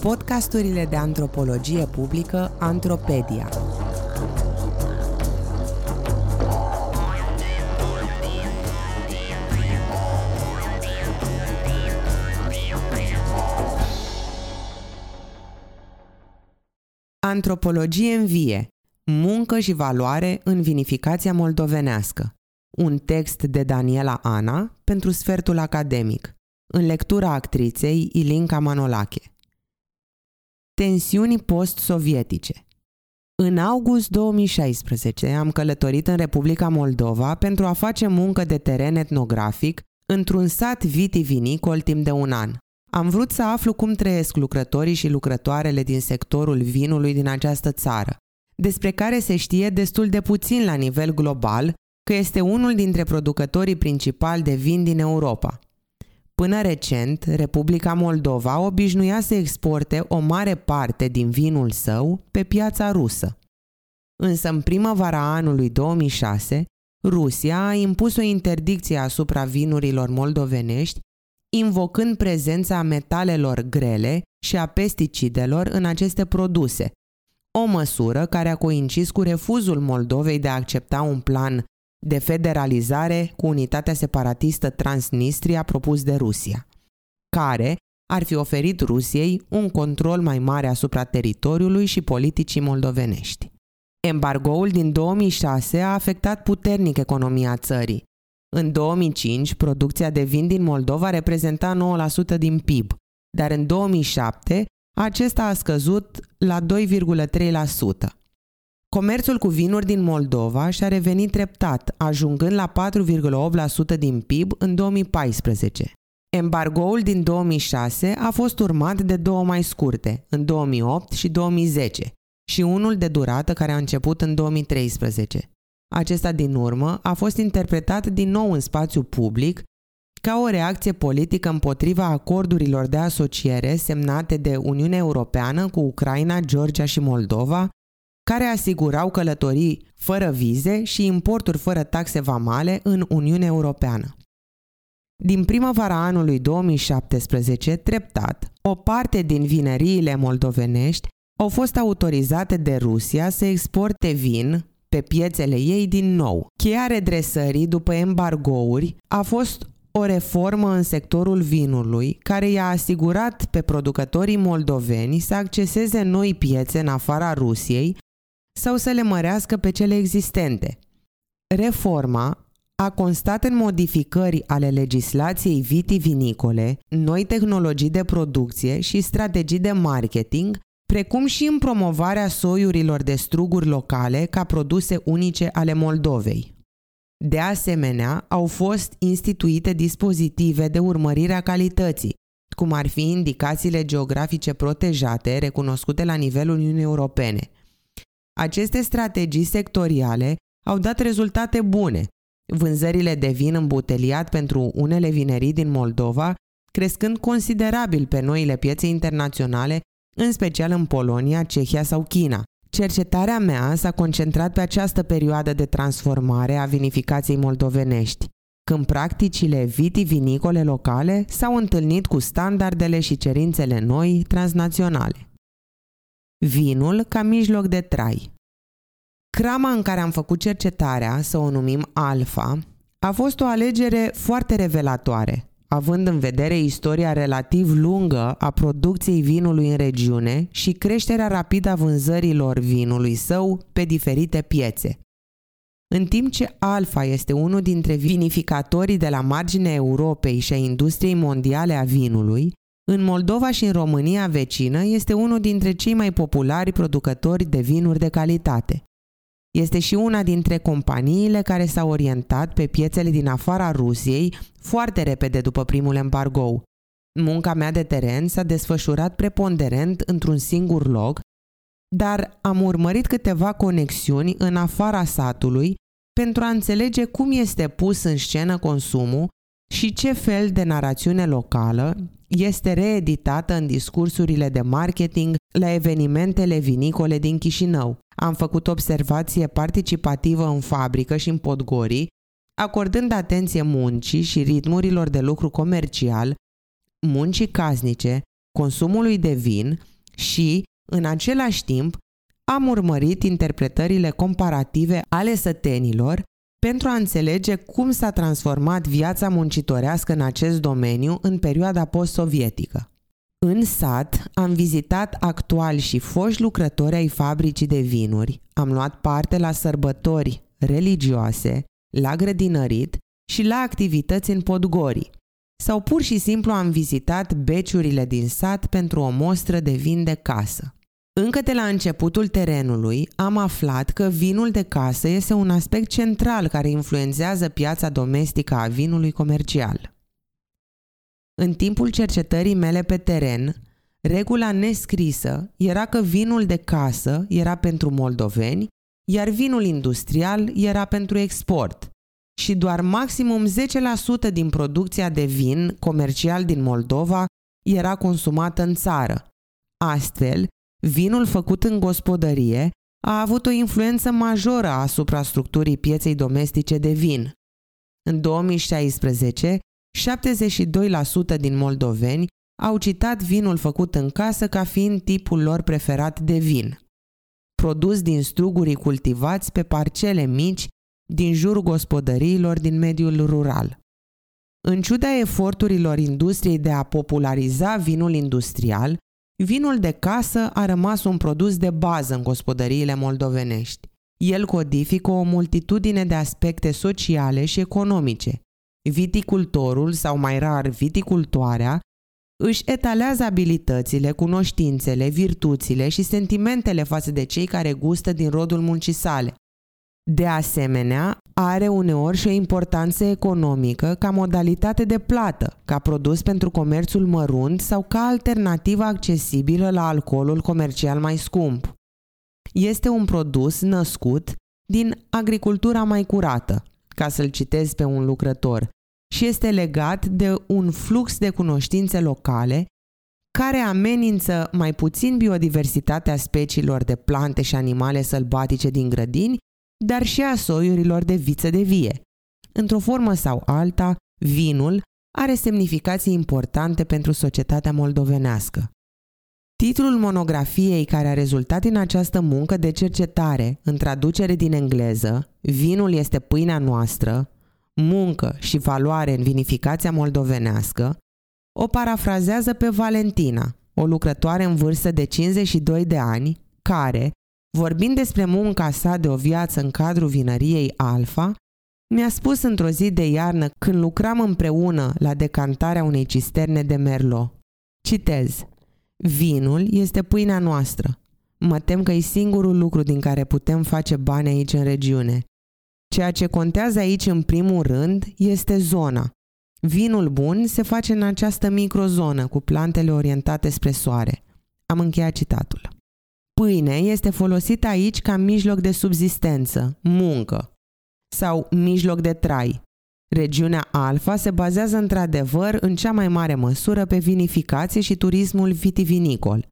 Podcasturile de antropologie publică Antropedia. Antropologie în vie. Muncă și valoare în vinificația moldovenească. Un text de Daniela Ana pentru sfertul academic. În lectura actriței Ilinca Manolache. Tensiuni post-sovietice În august 2016 am călătorit în Republica Moldova pentru a face muncă de teren etnografic într-un sat vitivinicol timp de un an. Am vrut să aflu cum trăiesc lucrătorii și lucrătoarele din sectorul vinului din această țară, despre care se știe destul de puțin la nivel global că este unul dintre producătorii principali de vin din Europa. Până recent, Republica Moldova obișnuia să exporte o mare parte din vinul său pe piața rusă. Însă în primăvara anului 2006, Rusia a impus o interdicție asupra vinurilor moldovenești, invocând prezența metalelor grele și a pesticidelor în aceste produse, o măsură care a coincis cu refuzul Moldovei de a accepta un plan de federalizare cu unitatea separatistă Transnistria propus de Rusia, care ar fi oferit Rusiei un control mai mare asupra teritoriului și politicii moldovenești. Embargoul din 2006 a afectat puternic economia țării. În 2005, producția de vin din Moldova reprezenta 9% din PIB, dar în 2007 acesta a scăzut la 2,3%. Comerțul cu vinuri din Moldova și-a revenit treptat, ajungând la 4,8% din PIB în 2014. Embargoul din 2006 a fost urmat de două mai scurte, în 2008 și 2010, și unul de durată care a început în 2013. Acesta din urmă a fost interpretat din nou în spațiu public ca o reacție politică împotriva acordurilor de asociere semnate de Uniunea Europeană cu Ucraina, Georgia și Moldova care asigurau călătorii fără vize și importuri fără taxe vamale în Uniunea Europeană. Din primăvara anului 2017, treptat, o parte din vineriile moldovenești au fost autorizate de Rusia să exporte vin pe piețele ei din nou. Cheia redresării după embargouri a fost o reformă în sectorul vinului care i-a asigurat pe producătorii moldoveni să acceseze noi piețe în afara Rusiei sau să le mărească pe cele existente. Reforma a constat în modificări ale legislației vitivinicole, noi tehnologii de producție și strategii de marketing, precum și în promovarea soiurilor de struguri locale ca produse unice ale Moldovei. De asemenea, au fost instituite dispozitive de urmărire a calității, cum ar fi indicațiile geografice protejate recunoscute la nivelul Uniunii Europene – aceste strategii sectoriale au dat rezultate bune. Vânzările de vin îmbuteliat pentru unele vinerii din Moldova, crescând considerabil pe noile piețe internaționale, în special în Polonia, Cehia sau China. Cercetarea mea s-a concentrat pe această perioadă de transformare a vinificației moldovenești, când practicile vitivinicole locale s-au întâlnit cu standardele și cerințele noi transnaționale. Vinul ca mijloc de trai. Crama în care am făcut cercetarea, să o numim alfa, a fost o alegere foarte revelatoare, având în vedere istoria relativ lungă a producției vinului în regiune și creșterea rapidă a vânzărilor vinului său pe diferite piețe. În timp ce Alfa este unul dintre vinificatorii de la marginea Europei și a industriei mondiale a vinului, în Moldova și în România vecină este unul dintre cei mai populari producători de vinuri de calitate. Este și una dintre companiile care s-au orientat pe piețele din afara Rusiei foarte repede după primul embargo. Munca mea de teren s-a desfășurat preponderent într-un singur loc, dar am urmărit câteva conexiuni în afara satului pentru a înțelege cum este pus în scenă consumul și ce fel de narațiune locală este reeditată în discursurile de marketing la evenimentele vinicole din Chișinău. Am făcut observație participativă în fabrică și în Podgorii, acordând atenție muncii și ritmurilor de lucru comercial, muncii casnice, consumului de vin și, în același timp, am urmărit interpretările comparative ale sătenilor pentru a înțelege cum s-a transformat viața muncitorească în acest domeniu în perioada post-sovietică. În sat am vizitat actuali și foști lucrători ai fabricii de vinuri, am luat parte la sărbători religioase, la grădinărit și la activități în Podgori. Sau pur și simplu am vizitat beciurile din sat pentru o mostră de vin de casă. Încă de la începutul terenului am aflat că vinul de casă este un aspect central care influențează piața domestică a vinului comercial. În timpul cercetării mele pe teren, regula nescrisă era că vinul de casă era pentru moldoveni, iar vinul industrial era pentru export și doar maximum 10% din producția de vin comercial din Moldova era consumată în țară. Astfel, vinul făcut în gospodărie a avut o influență majoră asupra structurii pieței domestice de vin. În 2016, 72% din moldoveni au citat vinul făcut în casă ca fiind tipul lor preferat de vin. Produs din strugurii cultivați pe parcele mici din jurul gospodăriilor din mediul rural. În ciuda eforturilor industriei de a populariza vinul industrial, vinul de casă a rămas un produs de bază în gospodăriile moldovenești. El codifică o multitudine de aspecte sociale și economice, Viticultorul sau mai rar viticultoarea își etalează abilitățile, cunoștințele, virtuțile și sentimentele față de cei care gustă din rodul muncii sale. De asemenea, are uneori și o importanță economică ca modalitate de plată, ca produs pentru comerțul mărunt sau ca alternativă accesibilă la alcoolul comercial mai scump. Este un produs născut din agricultura mai curată, ca să-l citez pe un lucrător, și este legat de un flux de cunoștințe locale care amenință mai puțin biodiversitatea speciilor de plante și animale sălbatice din grădini, dar și a soiurilor de viță de vie. Într-o formă sau alta, vinul are semnificații importante pentru societatea moldovenească. Titlul monografiei care a rezultat din această muncă de cercetare, în traducere din engleză, Vinul este pâinea noastră, muncă și valoare în vinificația moldovenească, o parafrazează pe Valentina, o lucrătoare în vârstă de 52 de ani, care, vorbind despre munca sa de o viață în cadrul vinăriei Alfa, mi-a spus într-o zi de iarnă când lucram împreună la decantarea unei cisterne de Merlot. Citez. Vinul este pâinea noastră. Mă tem că e singurul lucru din care putem face bani aici în regiune. Ceea ce contează aici în primul rând este zona. Vinul bun se face în această microzonă cu plantele orientate spre soare. Am încheiat citatul. Pâine este folosită aici ca mijloc de subzistență, muncă sau mijloc de trai. Regiunea Alfa se bazează într-adevăr în cea mai mare măsură pe vinificație și turismul vitivinicol.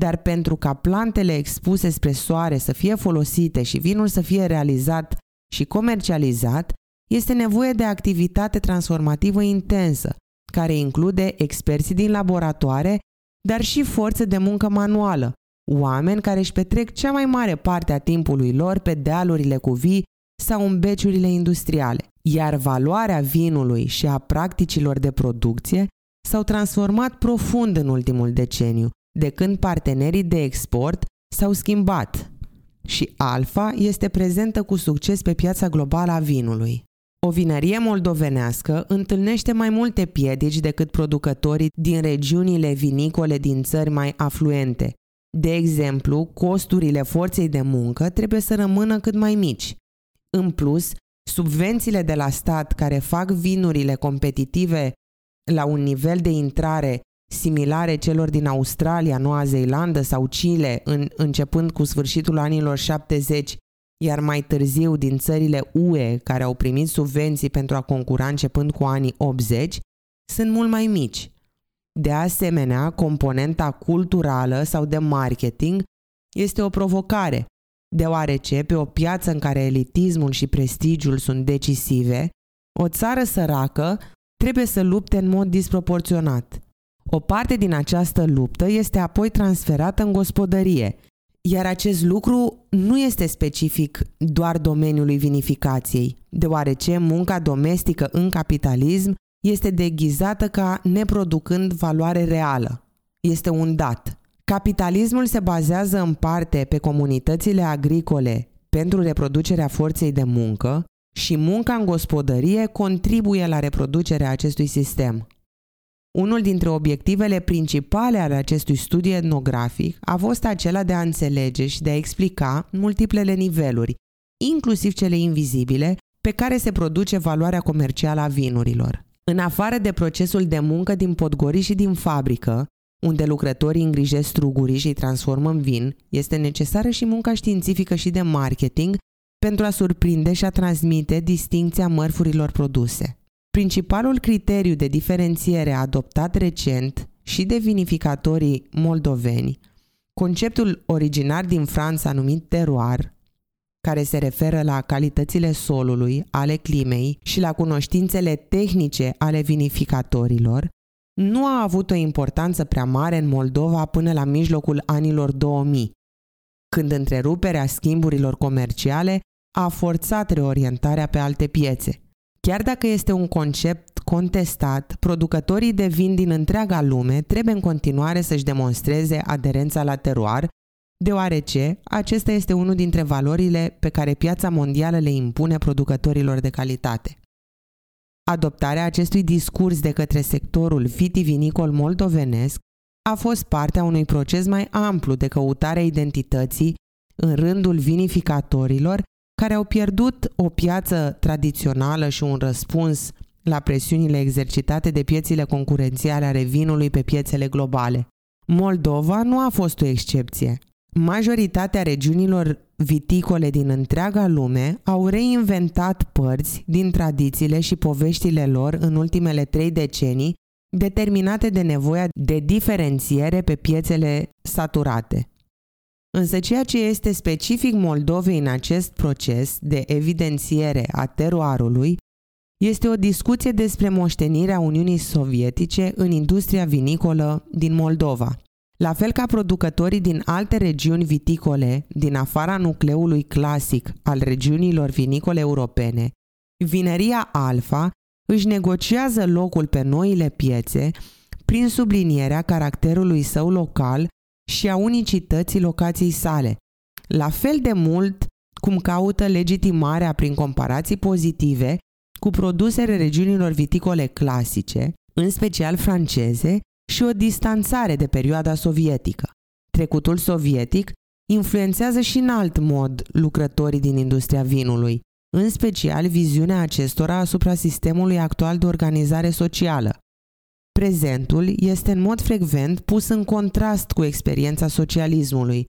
Dar pentru ca plantele expuse spre soare să fie folosite și vinul să fie realizat și comercializat, este nevoie de activitate transformativă intensă, care include experții din laboratoare, dar și forțe de muncă manuală, oameni care își petrec cea mai mare parte a timpului lor pe dealurile cu vii sau în beciurile industriale, iar valoarea vinului și a practicilor de producție s-au transformat profund în ultimul deceniu, de când partenerii de export s-au schimbat și Alfa este prezentă cu succes pe piața globală a vinului. O vinărie moldovenească întâlnește mai multe piedici decât producătorii din regiunile vinicole din țări mai afluente. De exemplu, costurile forței de muncă trebuie să rămână cât mai mici. În plus, subvențiile de la stat care fac vinurile competitive la un nivel de intrare similare celor din Australia, Noua Zeelandă sau Chile, în, începând cu sfârșitul anilor 70, iar mai târziu din țările UE care au primit subvenții pentru a concura începând cu anii 80, sunt mult mai mici. De asemenea, componenta culturală sau de marketing este o provocare, deoarece pe o piață în care elitismul și prestigiul sunt decisive, o țară săracă trebuie să lupte în mod disproporționat. O parte din această luptă este apoi transferată în gospodărie, iar acest lucru nu este specific doar domeniului vinificației, deoarece munca domestică în capitalism este deghizată ca neproducând valoare reală. Este un dat. Capitalismul se bazează în parte pe comunitățile agricole pentru reproducerea forței de muncă și munca în gospodărie contribuie la reproducerea acestui sistem. Unul dintre obiectivele principale ale acestui studiu etnografic a fost acela de a înțelege și de a explica multiplele niveluri, inclusiv cele invizibile, pe care se produce valoarea comercială a vinurilor. În afară de procesul de muncă din podgori și din fabrică, unde lucrătorii îngrijesc strugurii și îi transformă în vin, este necesară și munca științifică și de marketing pentru a surprinde și a transmite distincția mărfurilor produse. Principalul criteriu de diferențiere adoptat recent și de vinificatorii moldoveni, conceptul originar din Franța numit teroar, care se referă la calitățile solului, ale climei și la cunoștințele tehnice ale vinificatorilor, nu a avut o importanță prea mare în Moldova până la mijlocul anilor 2000, când întreruperea schimburilor comerciale a forțat reorientarea pe alte piețe. Chiar dacă este un concept contestat, producătorii de vin din întreaga lume trebuie în continuare să-și demonstreze aderența la teroar, deoarece acesta este unul dintre valorile pe care piața mondială le impune producătorilor de calitate. Adoptarea acestui discurs de către sectorul vitivinicol moldovenesc a fost partea unui proces mai amplu de căutare a identității în rândul vinificatorilor care au pierdut o piață tradițională și un răspuns la presiunile exercitate de piețile concurențiale ale vinului pe piețele globale. Moldova nu a fost o excepție. Majoritatea regiunilor viticole din întreaga lume au reinventat părți din tradițiile și poveștile lor în ultimele trei decenii, determinate de nevoia de diferențiere pe piețele saturate. Însă ceea ce este specific Moldovei în acest proces de evidențiere a teroarului este o discuție despre moștenirea Uniunii Sovietice în industria vinicolă din Moldova. La fel ca producătorii din alte regiuni viticole din afara nucleului clasic al regiunilor vinicole europene, vineria Alfa își negociază locul pe noile piețe prin sublinierea caracterului său local și a unicității locației sale, la fel de mult cum caută legitimarea prin comparații pozitive cu produsele regiunilor viticole clasice, în special franceze, și o distanțare de perioada sovietică. Trecutul sovietic influențează și în alt mod lucrătorii din industria vinului, în special viziunea acestora asupra sistemului actual de organizare socială. Prezentul este în mod frecvent pus în contrast cu experiența socialismului,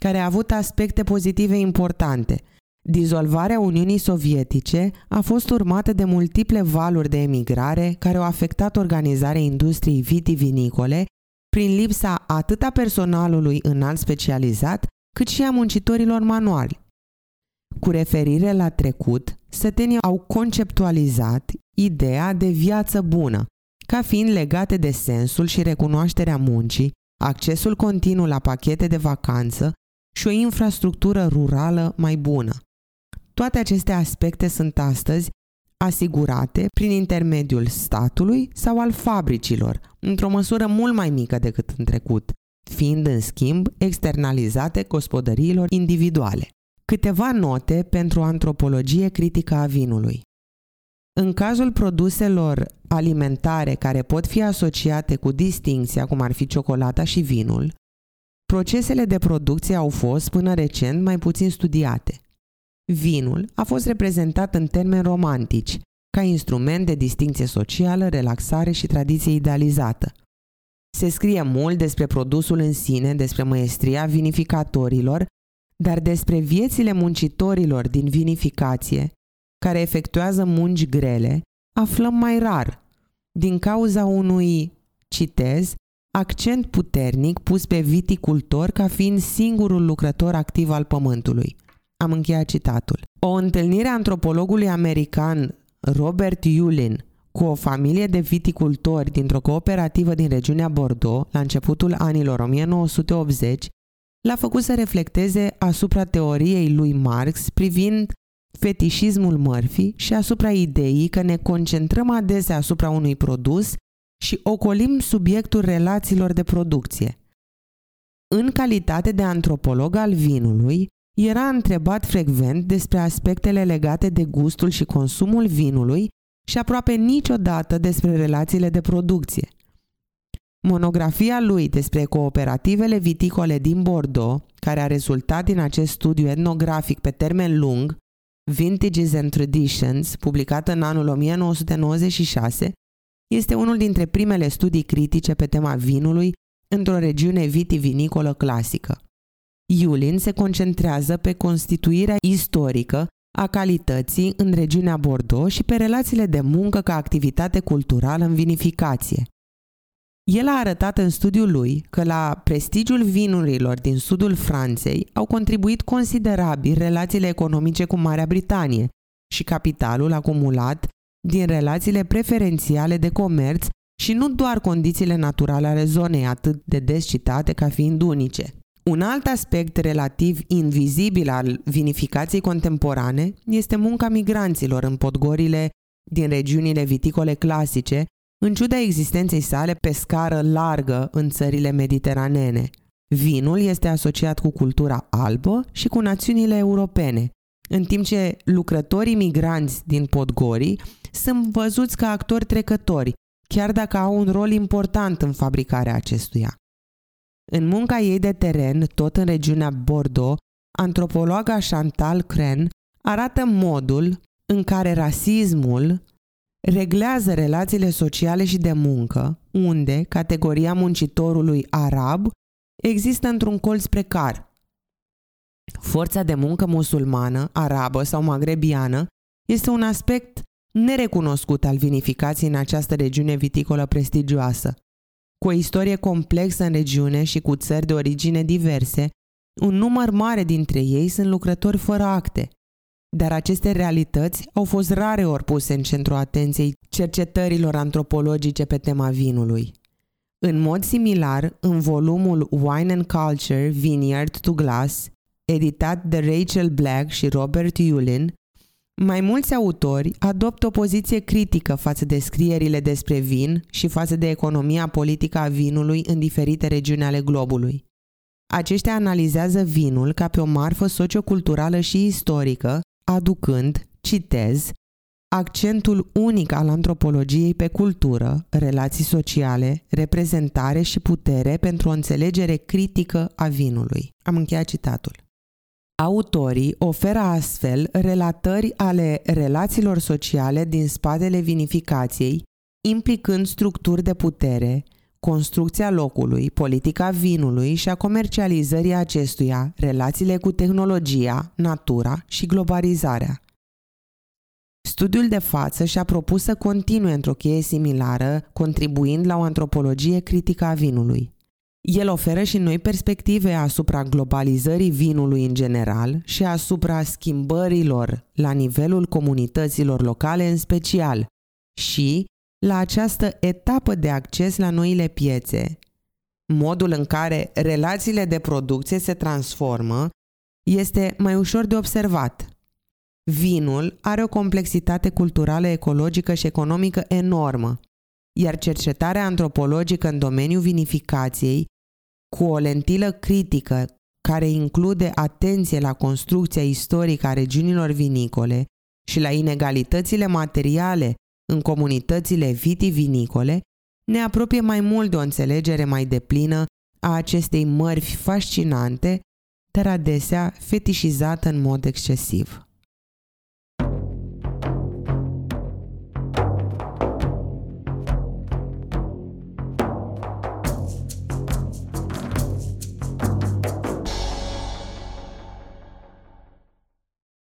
care a avut aspecte pozitive importante. Dizolvarea Uniunii Sovietice a fost urmată de multiple valuri de emigrare care au afectat organizarea industriei vitivinicole prin lipsa atât a personalului înalt specializat, cât și a muncitorilor manuali. Cu referire la trecut, sătenii au conceptualizat ideea de viață bună, ca fiind legate de sensul și recunoașterea muncii, accesul continuu la pachete de vacanță și o infrastructură rurală mai bună. Toate aceste aspecte sunt astăzi asigurate prin intermediul statului sau al fabricilor, într-o măsură mult mai mică decât în trecut, fiind în schimb externalizate gospodăriilor individuale. Câteva note pentru antropologie critică a vinului. În cazul produselor alimentare care pot fi asociate cu distinția, cum ar fi ciocolata și vinul, procesele de producție au fost, până recent, mai puțin studiate. Vinul a fost reprezentat în termeni romantici, ca instrument de distinție socială, relaxare și tradiție idealizată. Se scrie mult despre produsul în sine, despre măestria vinificatorilor, dar despre viețile muncitorilor din vinificație, care efectuează munci grele, aflăm mai rar, din cauza unui, citez, accent puternic pus pe viticultor ca fiind singurul lucrător activ al pământului. Am încheiat citatul. O întâlnire a antropologului american Robert Yulin cu o familie de viticultori dintr-o cooperativă din regiunea Bordeaux la începutul anilor 1980 l-a făcut să reflecteze asupra teoriei lui Marx privind fetișismul mărfii și asupra ideii că ne concentrăm adesea asupra unui produs și ocolim subiectul relațiilor de producție. În calitate de antropolog al vinului, era întrebat frecvent despre aspectele legate de gustul și consumul vinului și aproape niciodată despre relațiile de producție. Monografia lui despre cooperativele viticole din Bordeaux, care a rezultat din acest studiu etnografic pe termen lung, Vintages and Traditions, publicată în anul 1996, este unul dintre primele studii critice pe tema vinului într-o regiune vitivinicolă clasică. Iulin se concentrează pe constituirea istorică a calității în regiunea Bordeaux și pe relațiile de muncă ca activitate culturală în vinificație. El a arătat în studiul lui că la prestigiul vinurilor din sudul Franței au contribuit considerabil relațiile economice cu Marea Britanie și capitalul acumulat din relațiile preferențiale de comerț și nu doar condițiile naturale ale zonei atât de des citate ca fiind unice. Un alt aspect relativ invizibil al vinificației contemporane este munca migranților în podgorile din regiunile viticole clasice, în ciuda existenței sale pe scară largă în țările mediteranene. Vinul este asociat cu cultura albă și cu națiunile europene, în timp ce lucrătorii migranți din Podgorii sunt văzuți ca actori trecători, chiar dacă au un rol important în fabricarea acestuia. În munca ei de teren, tot în regiunea Bordeaux, antropologa Chantal Cren arată modul în care rasismul reglează relațiile sociale și de muncă, unde categoria muncitorului arab există într-un colț precar. Forța de muncă musulmană, arabă sau magrebiană este un aspect nerecunoscut al vinificației în această regiune viticolă prestigioasă. Cu o istorie complexă în regiune și cu țări de origine diverse, un număr mare dintre ei sunt lucrători fără acte. Dar aceste realități au fost rare ori puse în centrul atenției cercetărilor antropologice pe tema vinului. În mod similar, în volumul Wine and Culture Vineyard to Glass, editat de Rachel Black și Robert Yulin, mai mulți autori adoptă o poziție critică față de scrierile despre vin și față de economia politică a vinului în diferite regiuni ale globului. Aceștia analizează vinul ca pe o marfă socioculturală și istorică, aducând, citez, accentul unic al antropologiei pe cultură, relații sociale, reprezentare și putere pentru o înțelegere critică a vinului. Am încheiat citatul. Autorii oferă astfel relatări ale relațiilor sociale din spatele vinificației, implicând structuri de putere, construcția locului, politica vinului și a comercializării acestuia, relațiile cu tehnologia, natura și globalizarea. Studiul de față și-a propus să continue într-o cheie similară, contribuind la o antropologie critică a vinului. El oferă și noi perspective asupra globalizării vinului în general și asupra schimbărilor la nivelul comunităților locale în special și la această etapă de acces la noile piețe. Modul în care relațiile de producție se transformă este mai ușor de observat. Vinul are o complexitate culturală, ecologică și economică enormă, iar cercetarea antropologică în domeniul vinificației cu o lentilă critică care include atenție la construcția istorică a regiunilor vinicole și la inegalitățile materiale în comunitățile vitivinicole, ne apropie mai mult de o înțelegere mai deplină a acestei mărfi fascinante, dar adesea fetișizată în mod excesiv.